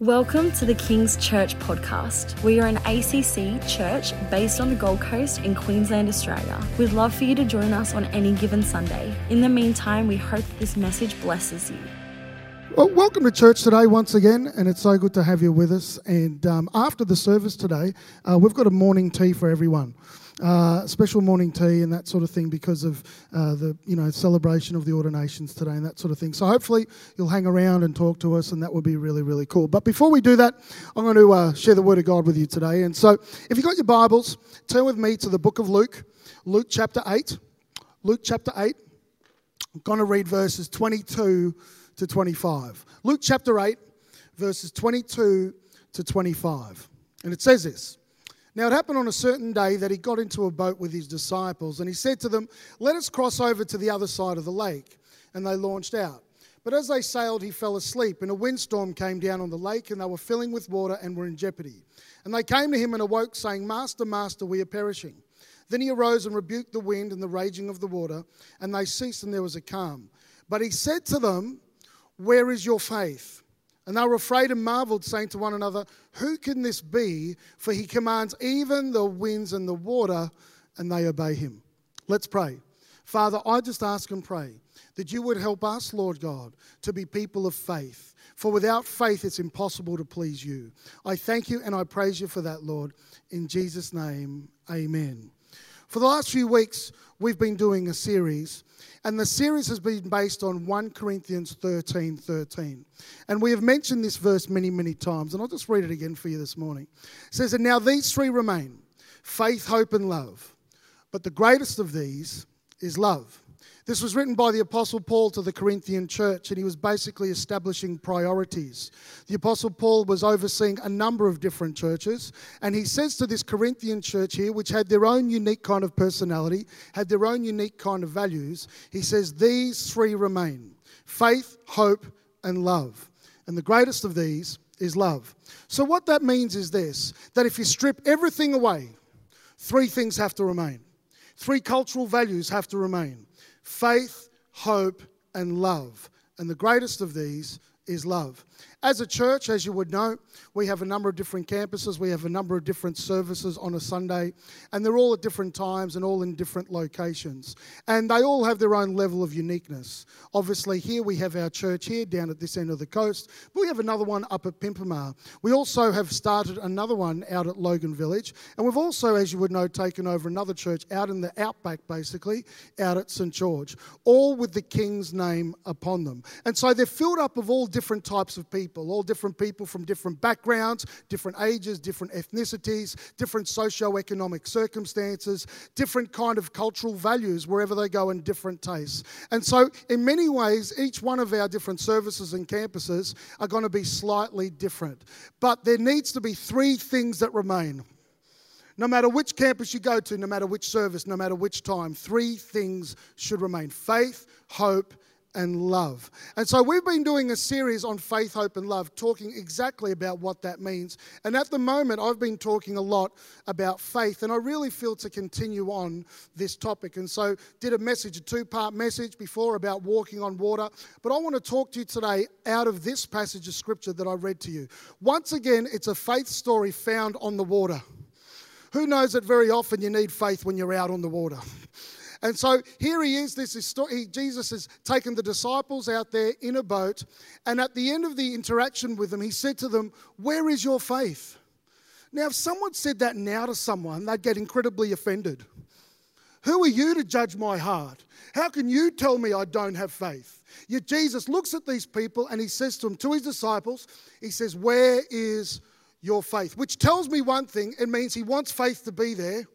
Welcome to the King's Church podcast. We are an ACC church based on the Gold Coast in Queensland, Australia. We'd love for you to join us on any given Sunday. In the meantime, we hope this message blesses you. Well, welcome to church today once again, and it's so good to have you with us. And um, after the service today, uh, we've got a morning tea for everyone uh, special morning tea and that sort of thing because of uh, the you know celebration of the ordinations today and that sort of thing. So hopefully you'll hang around and talk to us, and that would be really really cool. But before we do that, I'm going to uh, share the word of God with you today. And so if you've got your Bibles, turn with me to the book of Luke, Luke chapter eight. Luke chapter eight. I'm going to read verses 22 to 25. Luke chapter 8, verses 22 to 25. And it says this. Now, it happened on a certain day that he got into a boat with his disciples, and he said to them, Let us cross over to the other side of the lake. And they launched out. But as they sailed, he fell asleep, and a windstorm came down on the lake, and they were filling with water and were in jeopardy. And they came to him and awoke, saying, Master, Master, we are perishing. Then he arose and rebuked the wind and the raging of the water, and they ceased, and there was a calm. But he said to them, Where is your faith? And they were afraid and marveled, saying to one another, Who can this be? For he commands even the winds and the water, and they obey him. Let's pray. Father, I just ask and pray that you would help us, Lord God, to be people of faith. For without faith, it's impossible to please you. I thank you and I praise you for that, Lord. In Jesus' name, amen. For the last few weeks, we've been doing a series and the series has been based on 1 Corinthians 13 13. And we have mentioned this verse many, many times. And I'll just read it again for you this morning. It says, And now these three remain faith, hope, and love. But the greatest of these is love. This was written by the Apostle Paul to the Corinthian church, and he was basically establishing priorities. The Apostle Paul was overseeing a number of different churches, and he says to this Corinthian church here, which had their own unique kind of personality, had their own unique kind of values, he says, These three remain faith, hope, and love. And the greatest of these is love. So, what that means is this that if you strip everything away, three things have to remain. Three cultural values have to remain faith, hope, and love. And the greatest of these is love. As a church, as you would know, we have a number of different campuses. We have a number of different services on a Sunday, and they're all at different times and all in different locations. And they all have their own level of uniqueness. Obviously, here we have our church here down at this end of the coast, but we have another one up at Pimpama. We also have started another one out at Logan Village, and we've also, as you would know, taken over another church out in the outback, basically, out at St. George, all with the King's name upon them. And so they're filled up of all different types of people people, all different people from different backgrounds, different ages, different ethnicities, different socio-economic circumstances, different kind of cultural values wherever they go and different tastes. And so in many ways, each one of our different services and campuses are going to be slightly different. But there needs to be three things that remain. No matter which campus you go to, no matter which service, no matter which time, three things should remain faith, hope, and love. And so we've been doing a series on faith, hope, and love, talking exactly about what that means. And at the moment, I've been talking a lot about faith, and I really feel to continue on this topic. And so, did a message, a two part message before about walking on water. But I want to talk to you today out of this passage of scripture that I read to you. Once again, it's a faith story found on the water. Who knows that very often you need faith when you're out on the water? And so here he is. This is. Jesus has taken the disciples out there in a boat, and at the end of the interaction with them, he said to them, "Where is your faith?" Now, if someone said that now to someone, they'd get incredibly offended. Who are you to judge my heart? How can you tell me I don't have faith? Yet Jesus looks at these people and he says to them, to his disciples, he says, Where is your faith? Which tells me one thing it means he wants faith to be there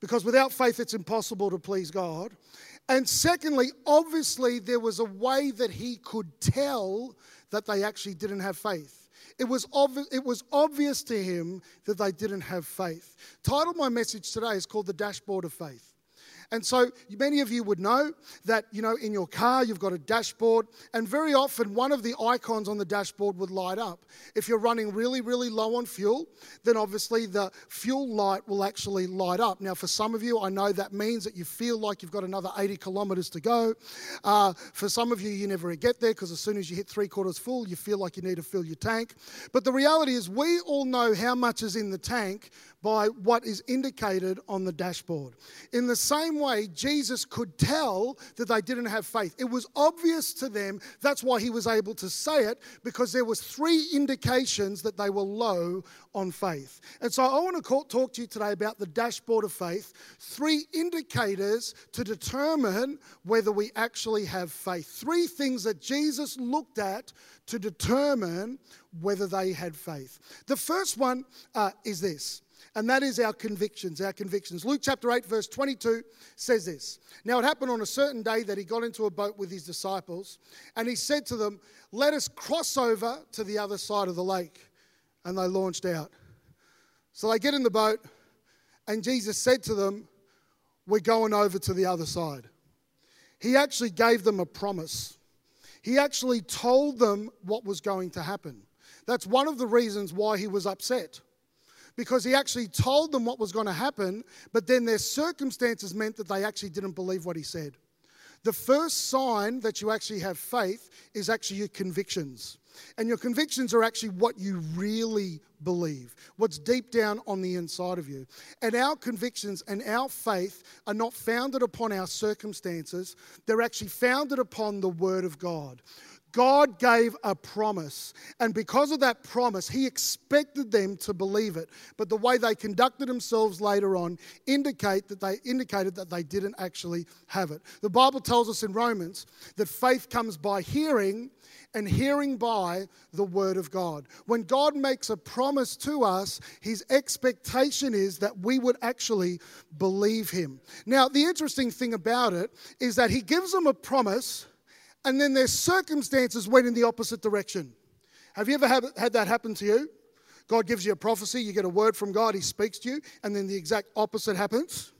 because without faith it's impossible to please God. And secondly, obviously, there was a way that he could tell that they actually didn't have faith. It was, obvi- it was obvious to him that they didn't have faith. Title my message today is called The Dashboard of Faith. And so many of you would know that, you know, in your car you've got a dashboard, and very often one of the icons on the dashboard would light up. If you're running really, really low on fuel, then obviously the fuel light will actually light up. Now, for some of you, I know that means that you feel like you've got another 80 kilometres to go. Uh, for some of you, you never get there because as soon as you hit three quarters full, you feel like you need to fill your tank. But the reality is, we all know how much is in the tank by what is indicated on the dashboard. In the same way, Jesus could tell that they didn't have faith. It was obvious to them. That's why he was able to say it because there was three indications that they were low on faith. And so I want to talk to you today about the dashboard of faith, three indicators to determine whether we actually have faith. Three things that Jesus looked at to determine whether they had faith. The first one uh, is this and that is our convictions, our convictions. Luke chapter 8, verse 22 says this Now it happened on a certain day that he got into a boat with his disciples, and he said to them, Let us cross over to the other side of the lake. And they launched out. So they get in the boat, and Jesus said to them, We're going over to the other side. He actually gave them a promise. He actually told them what was going to happen. That's one of the reasons why he was upset because he actually told them what was going to happen, but then their circumstances meant that they actually didn't believe what he said. The first sign that you actually have faith is actually your convictions. And your convictions are actually what you really believe, what's deep down on the inside of you. And our convictions and our faith are not founded upon our circumstances, they're actually founded upon the Word of God. God gave a promise, and because of that promise, He expected them to believe it. But the way they conducted themselves later on indicate that they indicated that they didn't actually have it. The Bible tells us in Romans that faith comes by hearing, and hearing by the Word of God. When God makes a promise to us, His expectation is that we would actually believe Him. Now, the interesting thing about it is that He gives them a promise and then their circumstances went in the opposite direction. Have you ever had that happen to you? God gives you a prophecy, you get a word from God, He speaks to you, and then the exact opposite happens.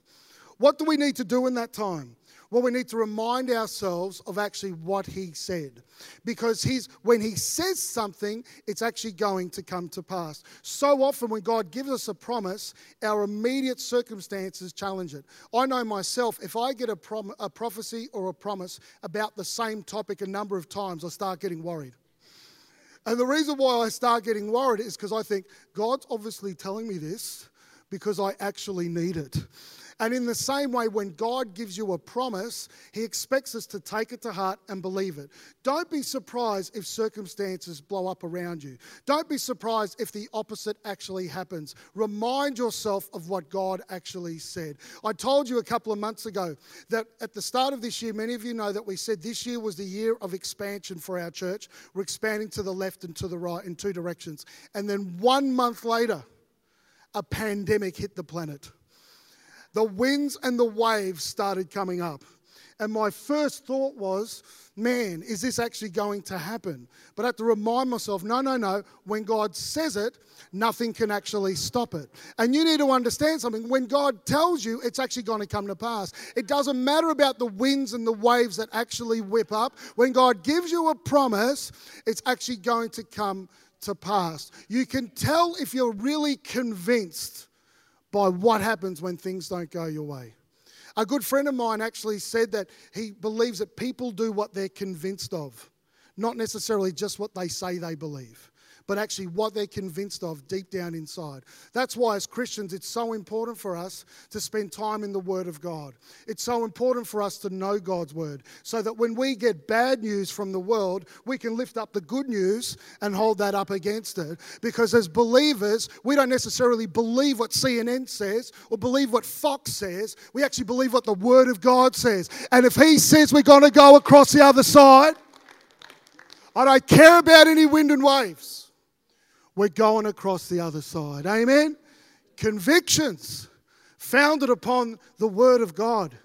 What do we need to do in that time? Well, we need to remind ourselves of actually what he said. Because he's, when he says something, it's actually going to come to pass. So often, when God gives us a promise, our immediate circumstances challenge it. I know myself, if I get a, prom- a prophecy or a promise about the same topic a number of times, I start getting worried. And the reason why I start getting worried is because I think God's obviously telling me this because I actually need it. And in the same way, when God gives you a promise, He expects us to take it to heart and believe it. Don't be surprised if circumstances blow up around you. Don't be surprised if the opposite actually happens. Remind yourself of what God actually said. I told you a couple of months ago that at the start of this year, many of you know that we said this year was the year of expansion for our church. We're expanding to the left and to the right in two directions. And then one month later, a pandemic hit the planet the winds and the waves started coming up. And my first thought was, man, is this actually going to happen? But I had to remind myself, no, no, no. When God says it, nothing can actually stop it. And you need to understand something. When God tells you, it's actually going to come to pass. It doesn't matter about the winds and the waves that actually whip up. When God gives you a promise, it's actually going to come to pass. You can tell if you're really convinced by what happens when things don't go your way. A good friend of mine actually said that he believes that people do what they're convinced of, not necessarily just what they say they believe but actually what they're convinced of deep down inside. That's why, as Christians, it's so important for us to spend time in the Word of God. It's so important for us to know God's Word so that when we get bad news from the world, we can lift up the good news and hold that up against it. Because as believers, we don't necessarily believe what CNN says or believe what Fox says. We actually believe what the Word of God says. And if He says we're going to go across the other side, I don't care about any wind and waves. We're going across the other side. Amen? Convictions founded upon the Word of God.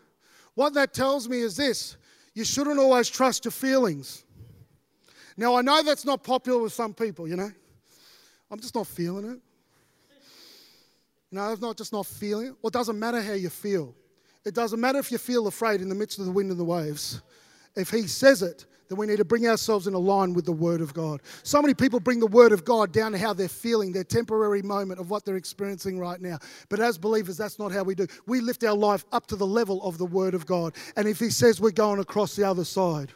What that tells me is this you shouldn't always trust your feelings. Now, I know that's not popular with some people, you know. I'm just not feeling it. You know, I'm not just not feeling it. Well, it doesn't matter how you feel. It doesn't matter if you feel afraid in the midst of the wind and the waves. If He says it, then we need to bring ourselves in line with the Word of God. So many people bring the Word of God down to how they're feeling, their temporary moment of what they're experiencing right now. But as believers, that's not how we do. We lift our life up to the level of the Word of God. And if He says we're going across the other side,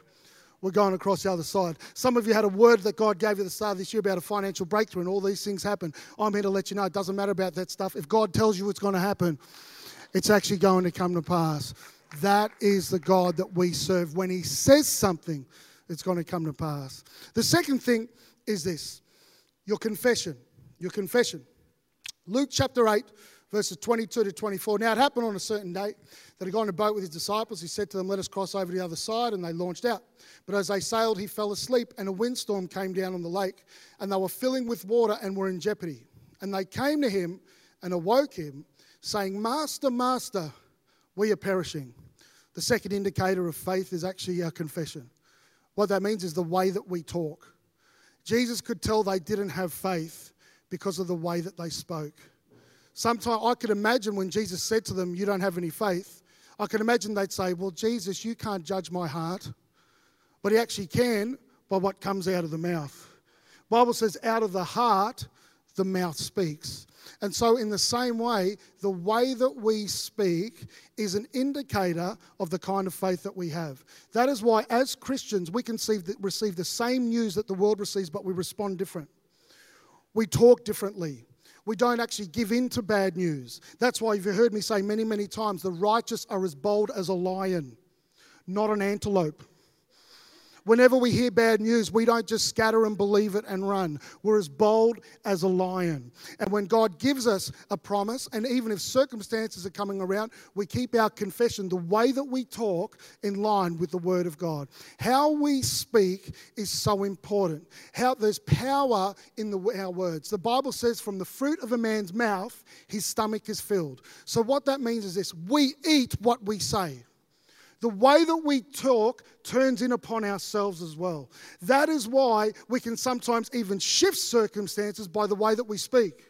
we're going across the other side. Some of you had a word that God gave you at the start of this year about a financial breakthrough, and all these things happen. I'm here to let you know it doesn't matter about that stuff. If God tells you it's going to happen, it's actually going to come to pass. That is the God that we serve. When He says something, it's going to come to pass. The second thing is this your confession. Your confession. Luke chapter 8, verses 22 to 24. Now, it happened on a certain day that he got on a boat with his disciples. He said to them, Let us cross over to the other side, and they launched out. But as they sailed, he fell asleep, and a windstorm came down on the lake, and they were filling with water and were in jeopardy. And they came to him and awoke him, saying, Master, Master, we are perishing. The second indicator of faith is actually our confession. What that means is the way that we talk. Jesus could tell they didn't have faith because of the way that they spoke. Sometimes I could imagine when Jesus said to them, You don't have any faith, I can imagine they'd say, Well, Jesus, you can't judge my heart. But he actually can by what comes out of the mouth. Bible says, out of the heart, the mouth speaks. And so, in the same way, the way that we speak is an indicator of the kind of faith that we have. That is why, as Christians, we can receive the same news that the world receives, but we respond different. We talk differently. We don't actually give in to bad news. That's why you've heard me say many, many times the righteous are as bold as a lion, not an antelope. Whenever we hear bad news, we don't just scatter and believe it and run. We're as bold as a lion. And when God gives us a promise, and even if circumstances are coming around, we keep our confession, the way that we talk, in line with the Word of God. How we speak is so important. How there's power in the, our words. The Bible says, from the fruit of a man's mouth, his stomach is filled. So what that means is this we eat what we say. The way that we talk turns in upon ourselves as well. That is why we can sometimes even shift circumstances by the way that we speak.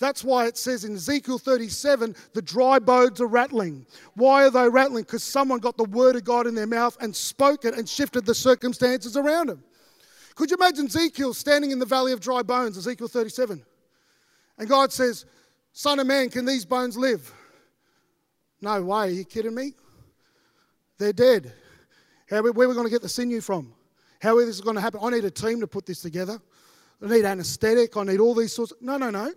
That's why it says in Ezekiel 37 the dry bones are rattling. Why are they rattling? Because someone got the word of God in their mouth and spoke it and shifted the circumstances around them. Could you imagine Ezekiel standing in the valley of dry bones, Ezekiel 37? And God says, Son of man, can these bones live? No way, are you kidding me? They're dead. How, where are we going to get the sinew from? How is this going to happen? I need a team to put this together. I need anesthetic. I need all these sorts. No, no, no.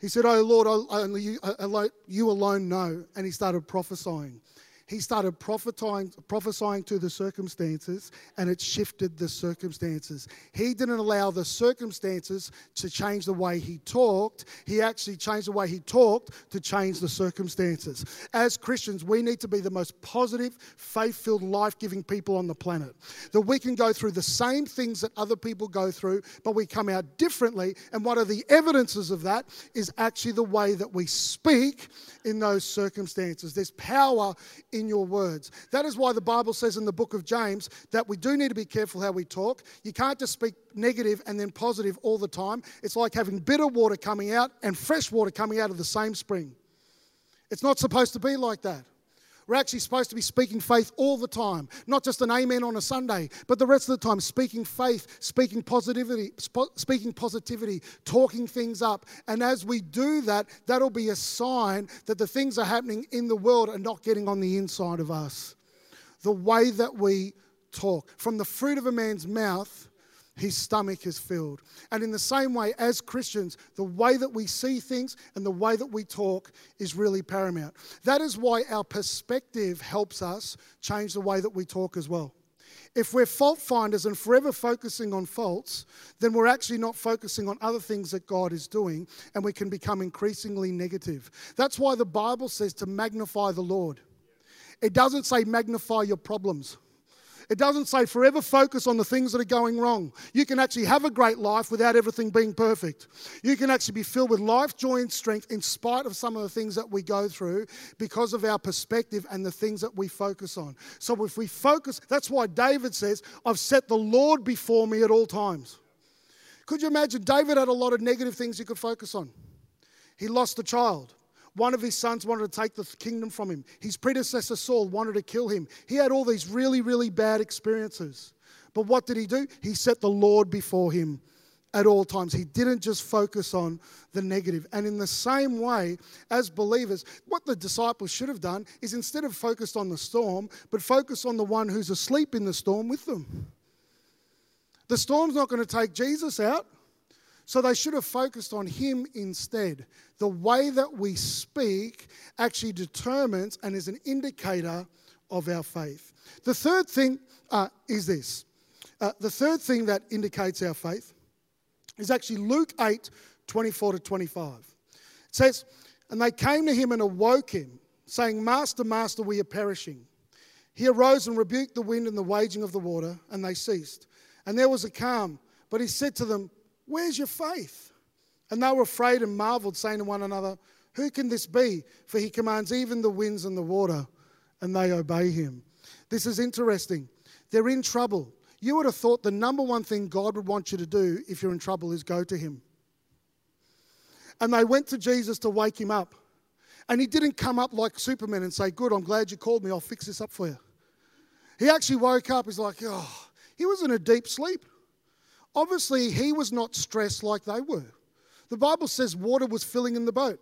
He said, Oh Lord, only uh, you, you alone know. And he started prophesying he started prophesying, prophesying to the circumstances and it shifted the circumstances. He didn't allow the circumstances to change the way he talked. He actually changed the way he talked to change the circumstances. As Christians, we need to be the most positive, faith filled, life giving people on the planet. That we can go through the same things that other people go through, but we come out differently. And one of the evidences of that is actually the way that we speak in those circumstances. There's power in your words. That is why the Bible says in the book of James that we do need to be careful how we talk. You can't just speak negative and then positive all the time. It's like having bitter water coming out and fresh water coming out of the same spring. It's not supposed to be like that. We're actually supposed to be speaking faith all the time, not just an amen on a Sunday, but the rest of the time speaking faith, speaking positivity, speaking positivity, talking things up. And as we do that, that'll be a sign that the things are happening in the world are not getting on the inside of us. The way that we talk, from the fruit of a man's mouth, his stomach is filled. And in the same way, as Christians, the way that we see things and the way that we talk is really paramount. That is why our perspective helps us change the way that we talk as well. If we're fault finders and forever focusing on faults, then we're actually not focusing on other things that God is doing, and we can become increasingly negative. That's why the Bible says to magnify the Lord. It doesn't say magnify your problems. It doesn't say forever focus on the things that are going wrong. You can actually have a great life without everything being perfect. You can actually be filled with life, joy, and strength in spite of some of the things that we go through because of our perspective and the things that we focus on. So if we focus, that's why David says, I've set the Lord before me at all times. Could you imagine? David had a lot of negative things he could focus on. He lost a child. One of his sons wanted to take the kingdom from him. His predecessor Saul wanted to kill him. He had all these really, really bad experiences. But what did he do? He set the Lord before him at all times. He didn't just focus on the negative. And in the same way, as believers, what the disciples should have done is instead of focused on the storm, but focus on the one who's asleep in the storm with them. The storm's not going to take Jesus out. So they should have focused on him instead. The way that we speak actually determines and is an indicator of our faith. The third thing uh, is this uh, the third thing that indicates our faith is actually Luke 8 24 to 25. It says, And they came to him and awoke him, saying, Master, Master, we are perishing. He arose and rebuked the wind and the waging of the water, and they ceased. And there was a calm. But he said to them, Where's your faith? And they were afraid and marveled, saying to one another, Who can this be? For he commands even the winds and the water, and they obey him. This is interesting. They're in trouble. You would have thought the number one thing God would want you to do if you're in trouble is go to Him. And they went to Jesus to wake him up. And he didn't come up like Superman and say, Good, I'm glad you called me, I'll fix this up for you. He actually woke up, he's like, Oh, he was in a deep sleep. Obviously, he was not stressed like they were. The Bible says water was filling in the boat.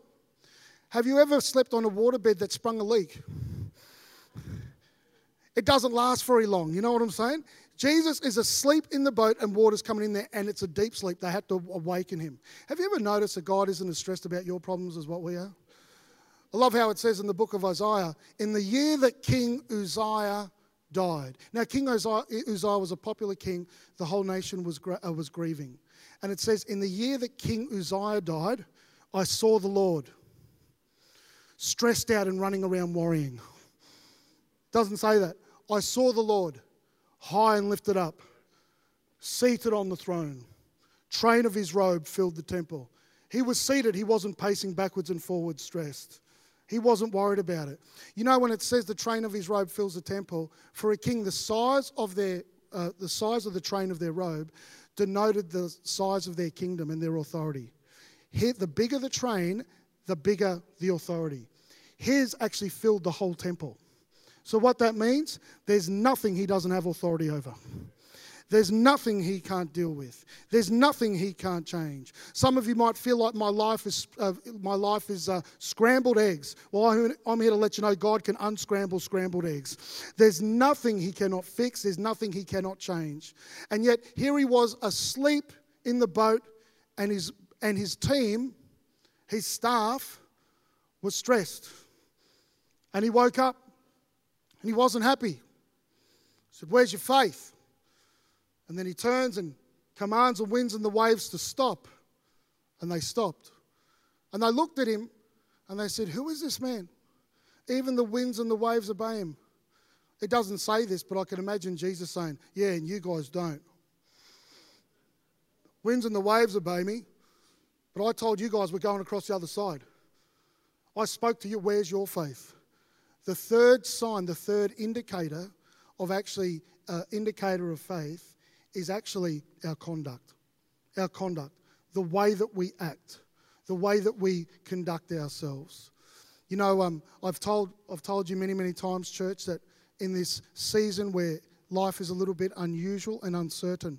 Have you ever slept on a waterbed that sprung a leak? It doesn't last very long. You know what I'm saying? Jesus is asleep in the boat and water's coming in there and it's a deep sleep. They had to awaken him. Have you ever noticed that God isn't as stressed about your problems as what we are? I love how it says in the book of Isaiah, in the year that King Uzziah died. Now, King Uzziah, Uzziah was a popular king. The whole nation was, uh, was grieving. And it says, in the year that King Uzziah died, I saw the Lord stressed out and running around worrying. Doesn't say that. I saw the Lord high and lifted up, seated on the throne. Train of his robe filled the temple. He was seated, he wasn't pacing backwards and forwards stressed. He wasn't worried about it. You know, when it says the train of his robe fills the temple, for a king, the size of their uh, the size of the train of their robe denoted the size of their kingdom and their authority. Here, the bigger the train, the bigger the authority. His actually filled the whole temple. So, what that means, there's nothing he doesn't have authority over. There's nothing he can't deal with. There's nothing he can't change. Some of you might feel like my life is, uh, my life is uh, scrambled eggs. Well, I'm here to let you know God can unscramble scrambled eggs. There's nothing he cannot fix, there's nothing he cannot change. And yet, here he was asleep in the boat, and his, and his team, his staff, was stressed. And he woke up and he wasn't happy. He said, Where's your faith? And then he turns and commands the winds and the waves to stop. And they stopped. And they looked at him and they said, Who is this man? Even the winds and the waves obey him. It doesn't say this, but I can imagine Jesus saying, Yeah, and you guys don't. Winds and the waves obey me, but I told you guys we're going across the other side. I spoke to you, where's your faith? The third sign, the third indicator of actually uh, indicator of faith is actually our conduct. Our conduct, the way that we act, the way that we conduct ourselves. You know, um, I've told I've told you many many times, church, that in this season where life is a little bit unusual and uncertain,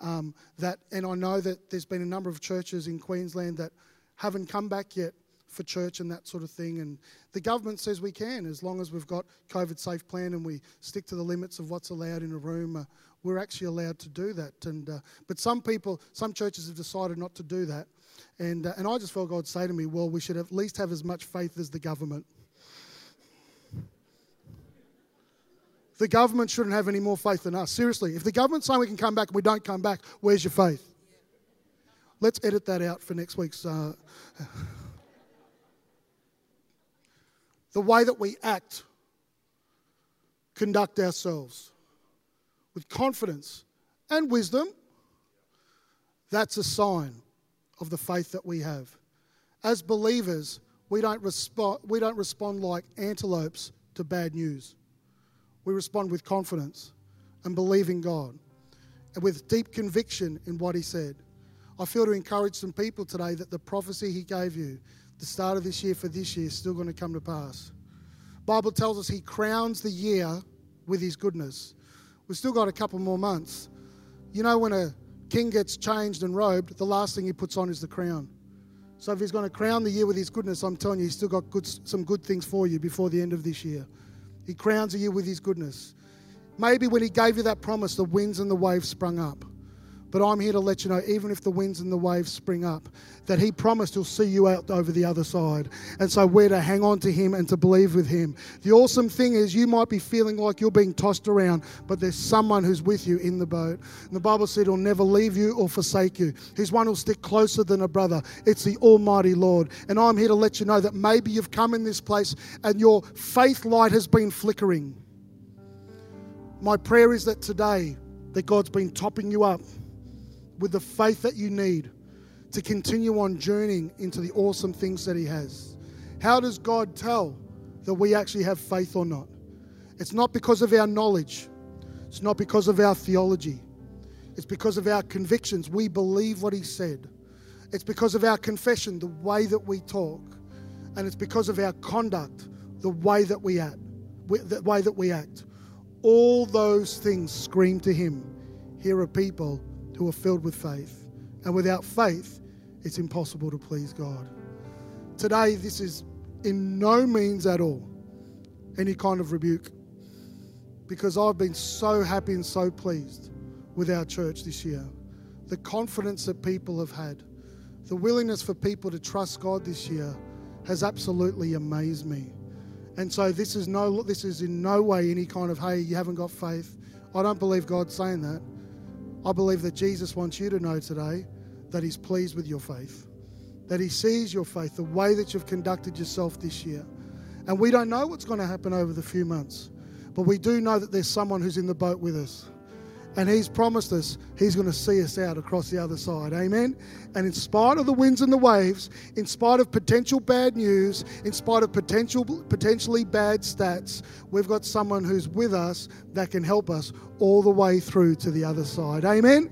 um, that and I know that there's been a number of churches in Queensland that haven't come back yet for church and that sort of thing. And the government says we can, as long as we've got COVID safe plan and we stick to the limits of what's allowed in a room. Uh, we're actually allowed to do that. And uh, but some people, some churches have decided not to do that. And uh, and I just felt God say to me, well, we should at least have as much faith as the government. The government shouldn't have any more faith than us. Seriously, if the government's saying we can come back and we don't come back, where's your faith? Let's edit that out for next week's. Uh, the way that we act, conduct ourselves with confidence and wisdom, that's a sign of the faith that we have. As believers, we don't, respond, we don't respond like antelopes to bad news. We respond with confidence and believe in God and with deep conviction in what He said. I feel to encourage some people today that the prophecy He gave you, the start of this year for this year is still going to come to pass. Bible tells us he crowns the year with his goodness. We've still got a couple more months. You know, when a king gets changed and robed, the last thing he puts on is the crown. So if he's going to crown the year with his goodness, I'm telling you, he's still got good, some good things for you before the end of this year. He crowns the year with his goodness. Maybe when he gave you that promise, the winds and the waves sprung up. But I'm here to let you know, even if the winds and the waves spring up, that He promised He'll see you out over the other side. And so we're to hang on to Him and to believe with Him. The awesome thing is, you might be feeling like you're being tossed around, but there's someone who's with you in the boat. And the Bible said He'll never leave you or forsake you. He's one who'll stick closer than a brother. It's the Almighty Lord. And I'm here to let you know that maybe you've come in this place and your faith light has been flickering. My prayer is that today, that God's been topping you up with the faith that you need to continue on journeying into the awesome things that He has. How does God tell that we actually have faith or not? It's not because of our knowledge, it's not because of our theology, it's because of our convictions. We believe what He said, it's because of our confession, the way that we talk, and it's because of our conduct, the way that we act. The way that we act. All those things scream to Him. Here are people who are filled with faith. And without faith, it's impossible to please God. Today, this is in no means at all any kind of rebuke because I've been so happy and so pleased with our church this year. The confidence that people have had, the willingness for people to trust God this year has absolutely amazed me. And so this is no this is in no way any kind of hey, you haven't got faith. I don't believe God's saying that. I believe that Jesus wants you to know today that He's pleased with your faith, that He sees your faith, the way that you've conducted yourself this year. And we don't know what's going to happen over the few months, but we do know that there's someone who's in the boat with us. And he's promised us he's going to see us out across the other side. Amen. And in spite of the winds and the waves, in spite of potential bad news, in spite of potential potentially bad stats, we've got someone who's with us that can help us all the way through to the other side. Amen.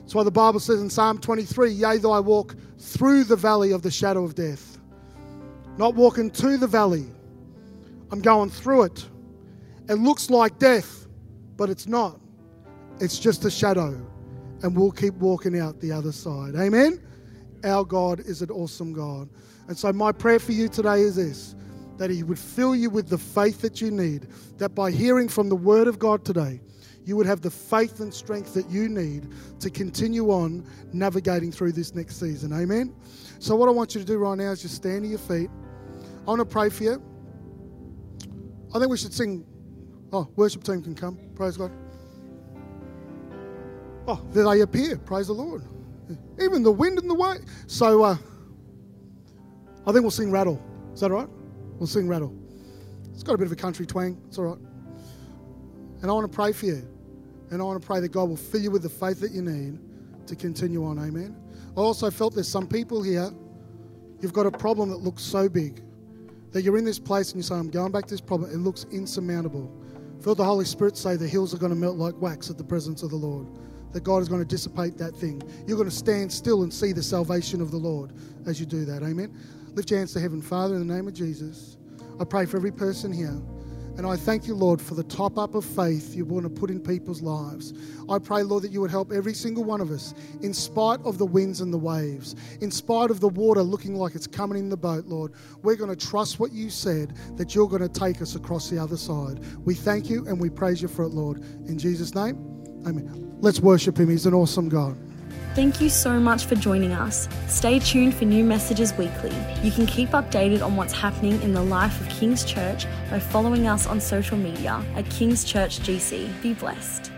That's why the Bible says in Psalm 23, Yea, though I walk through the valley of the shadow of death. Not walking to the valley. I'm going through it. It looks like death, but it's not it's just a shadow, and we'll keep walking out the other side. Amen? Our God is an awesome God. And so, my prayer for you today is this that He would fill you with the faith that you need, that by hearing from the Word of God today, you would have the faith and strength that you need to continue on navigating through this next season. Amen? So, what I want you to do right now is just stand to your feet. I want to pray for you. I think we should sing. Oh, worship team can come. Praise God. Oh, there they appear. Praise the Lord. Even the wind and the wave. So uh, I think we'll sing Rattle. Is that all right? We'll sing Rattle. It's got a bit of a country twang. It's all right. And I want to pray for you. And I want to pray that God will fill you with the faith that you need to continue on. Amen. I also felt there's some people here, you've got a problem that looks so big that you're in this place and you say, I'm going back to this problem. It looks insurmountable. Feel the Holy Spirit say the hills are going to melt like wax at the presence of the Lord that God is going to dissipate that thing. You're going to stand still and see the salvation of the Lord as you do that. Amen. Lift your hands to heaven. Father, in the name of Jesus, I pray for every person here. And I thank you, Lord, for the top up of faith you want to put in people's lives. I pray, Lord, that you would help every single one of us, in spite of the winds and the waves, in spite of the water looking like it's coming in the boat, Lord. We're going to trust what you said, that you're going to take us across the other side. We thank you and we praise you for it, Lord. In Jesus' name, amen. Let's worship Him. He's an awesome God. Thank you so much for joining us. Stay tuned for new messages weekly. You can keep updated on what's happening in the life of King's Church by following us on social media at King's Church GC. Be blessed.